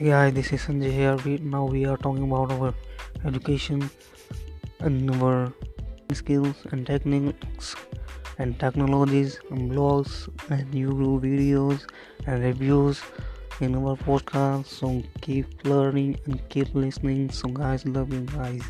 Yeah, this is Sanjay here. We, now we are talking about our education and our skills and techniques and technologies and blogs and YouTube videos and reviews in our podcast. So keep learning and keep listening. So guys, love you guys.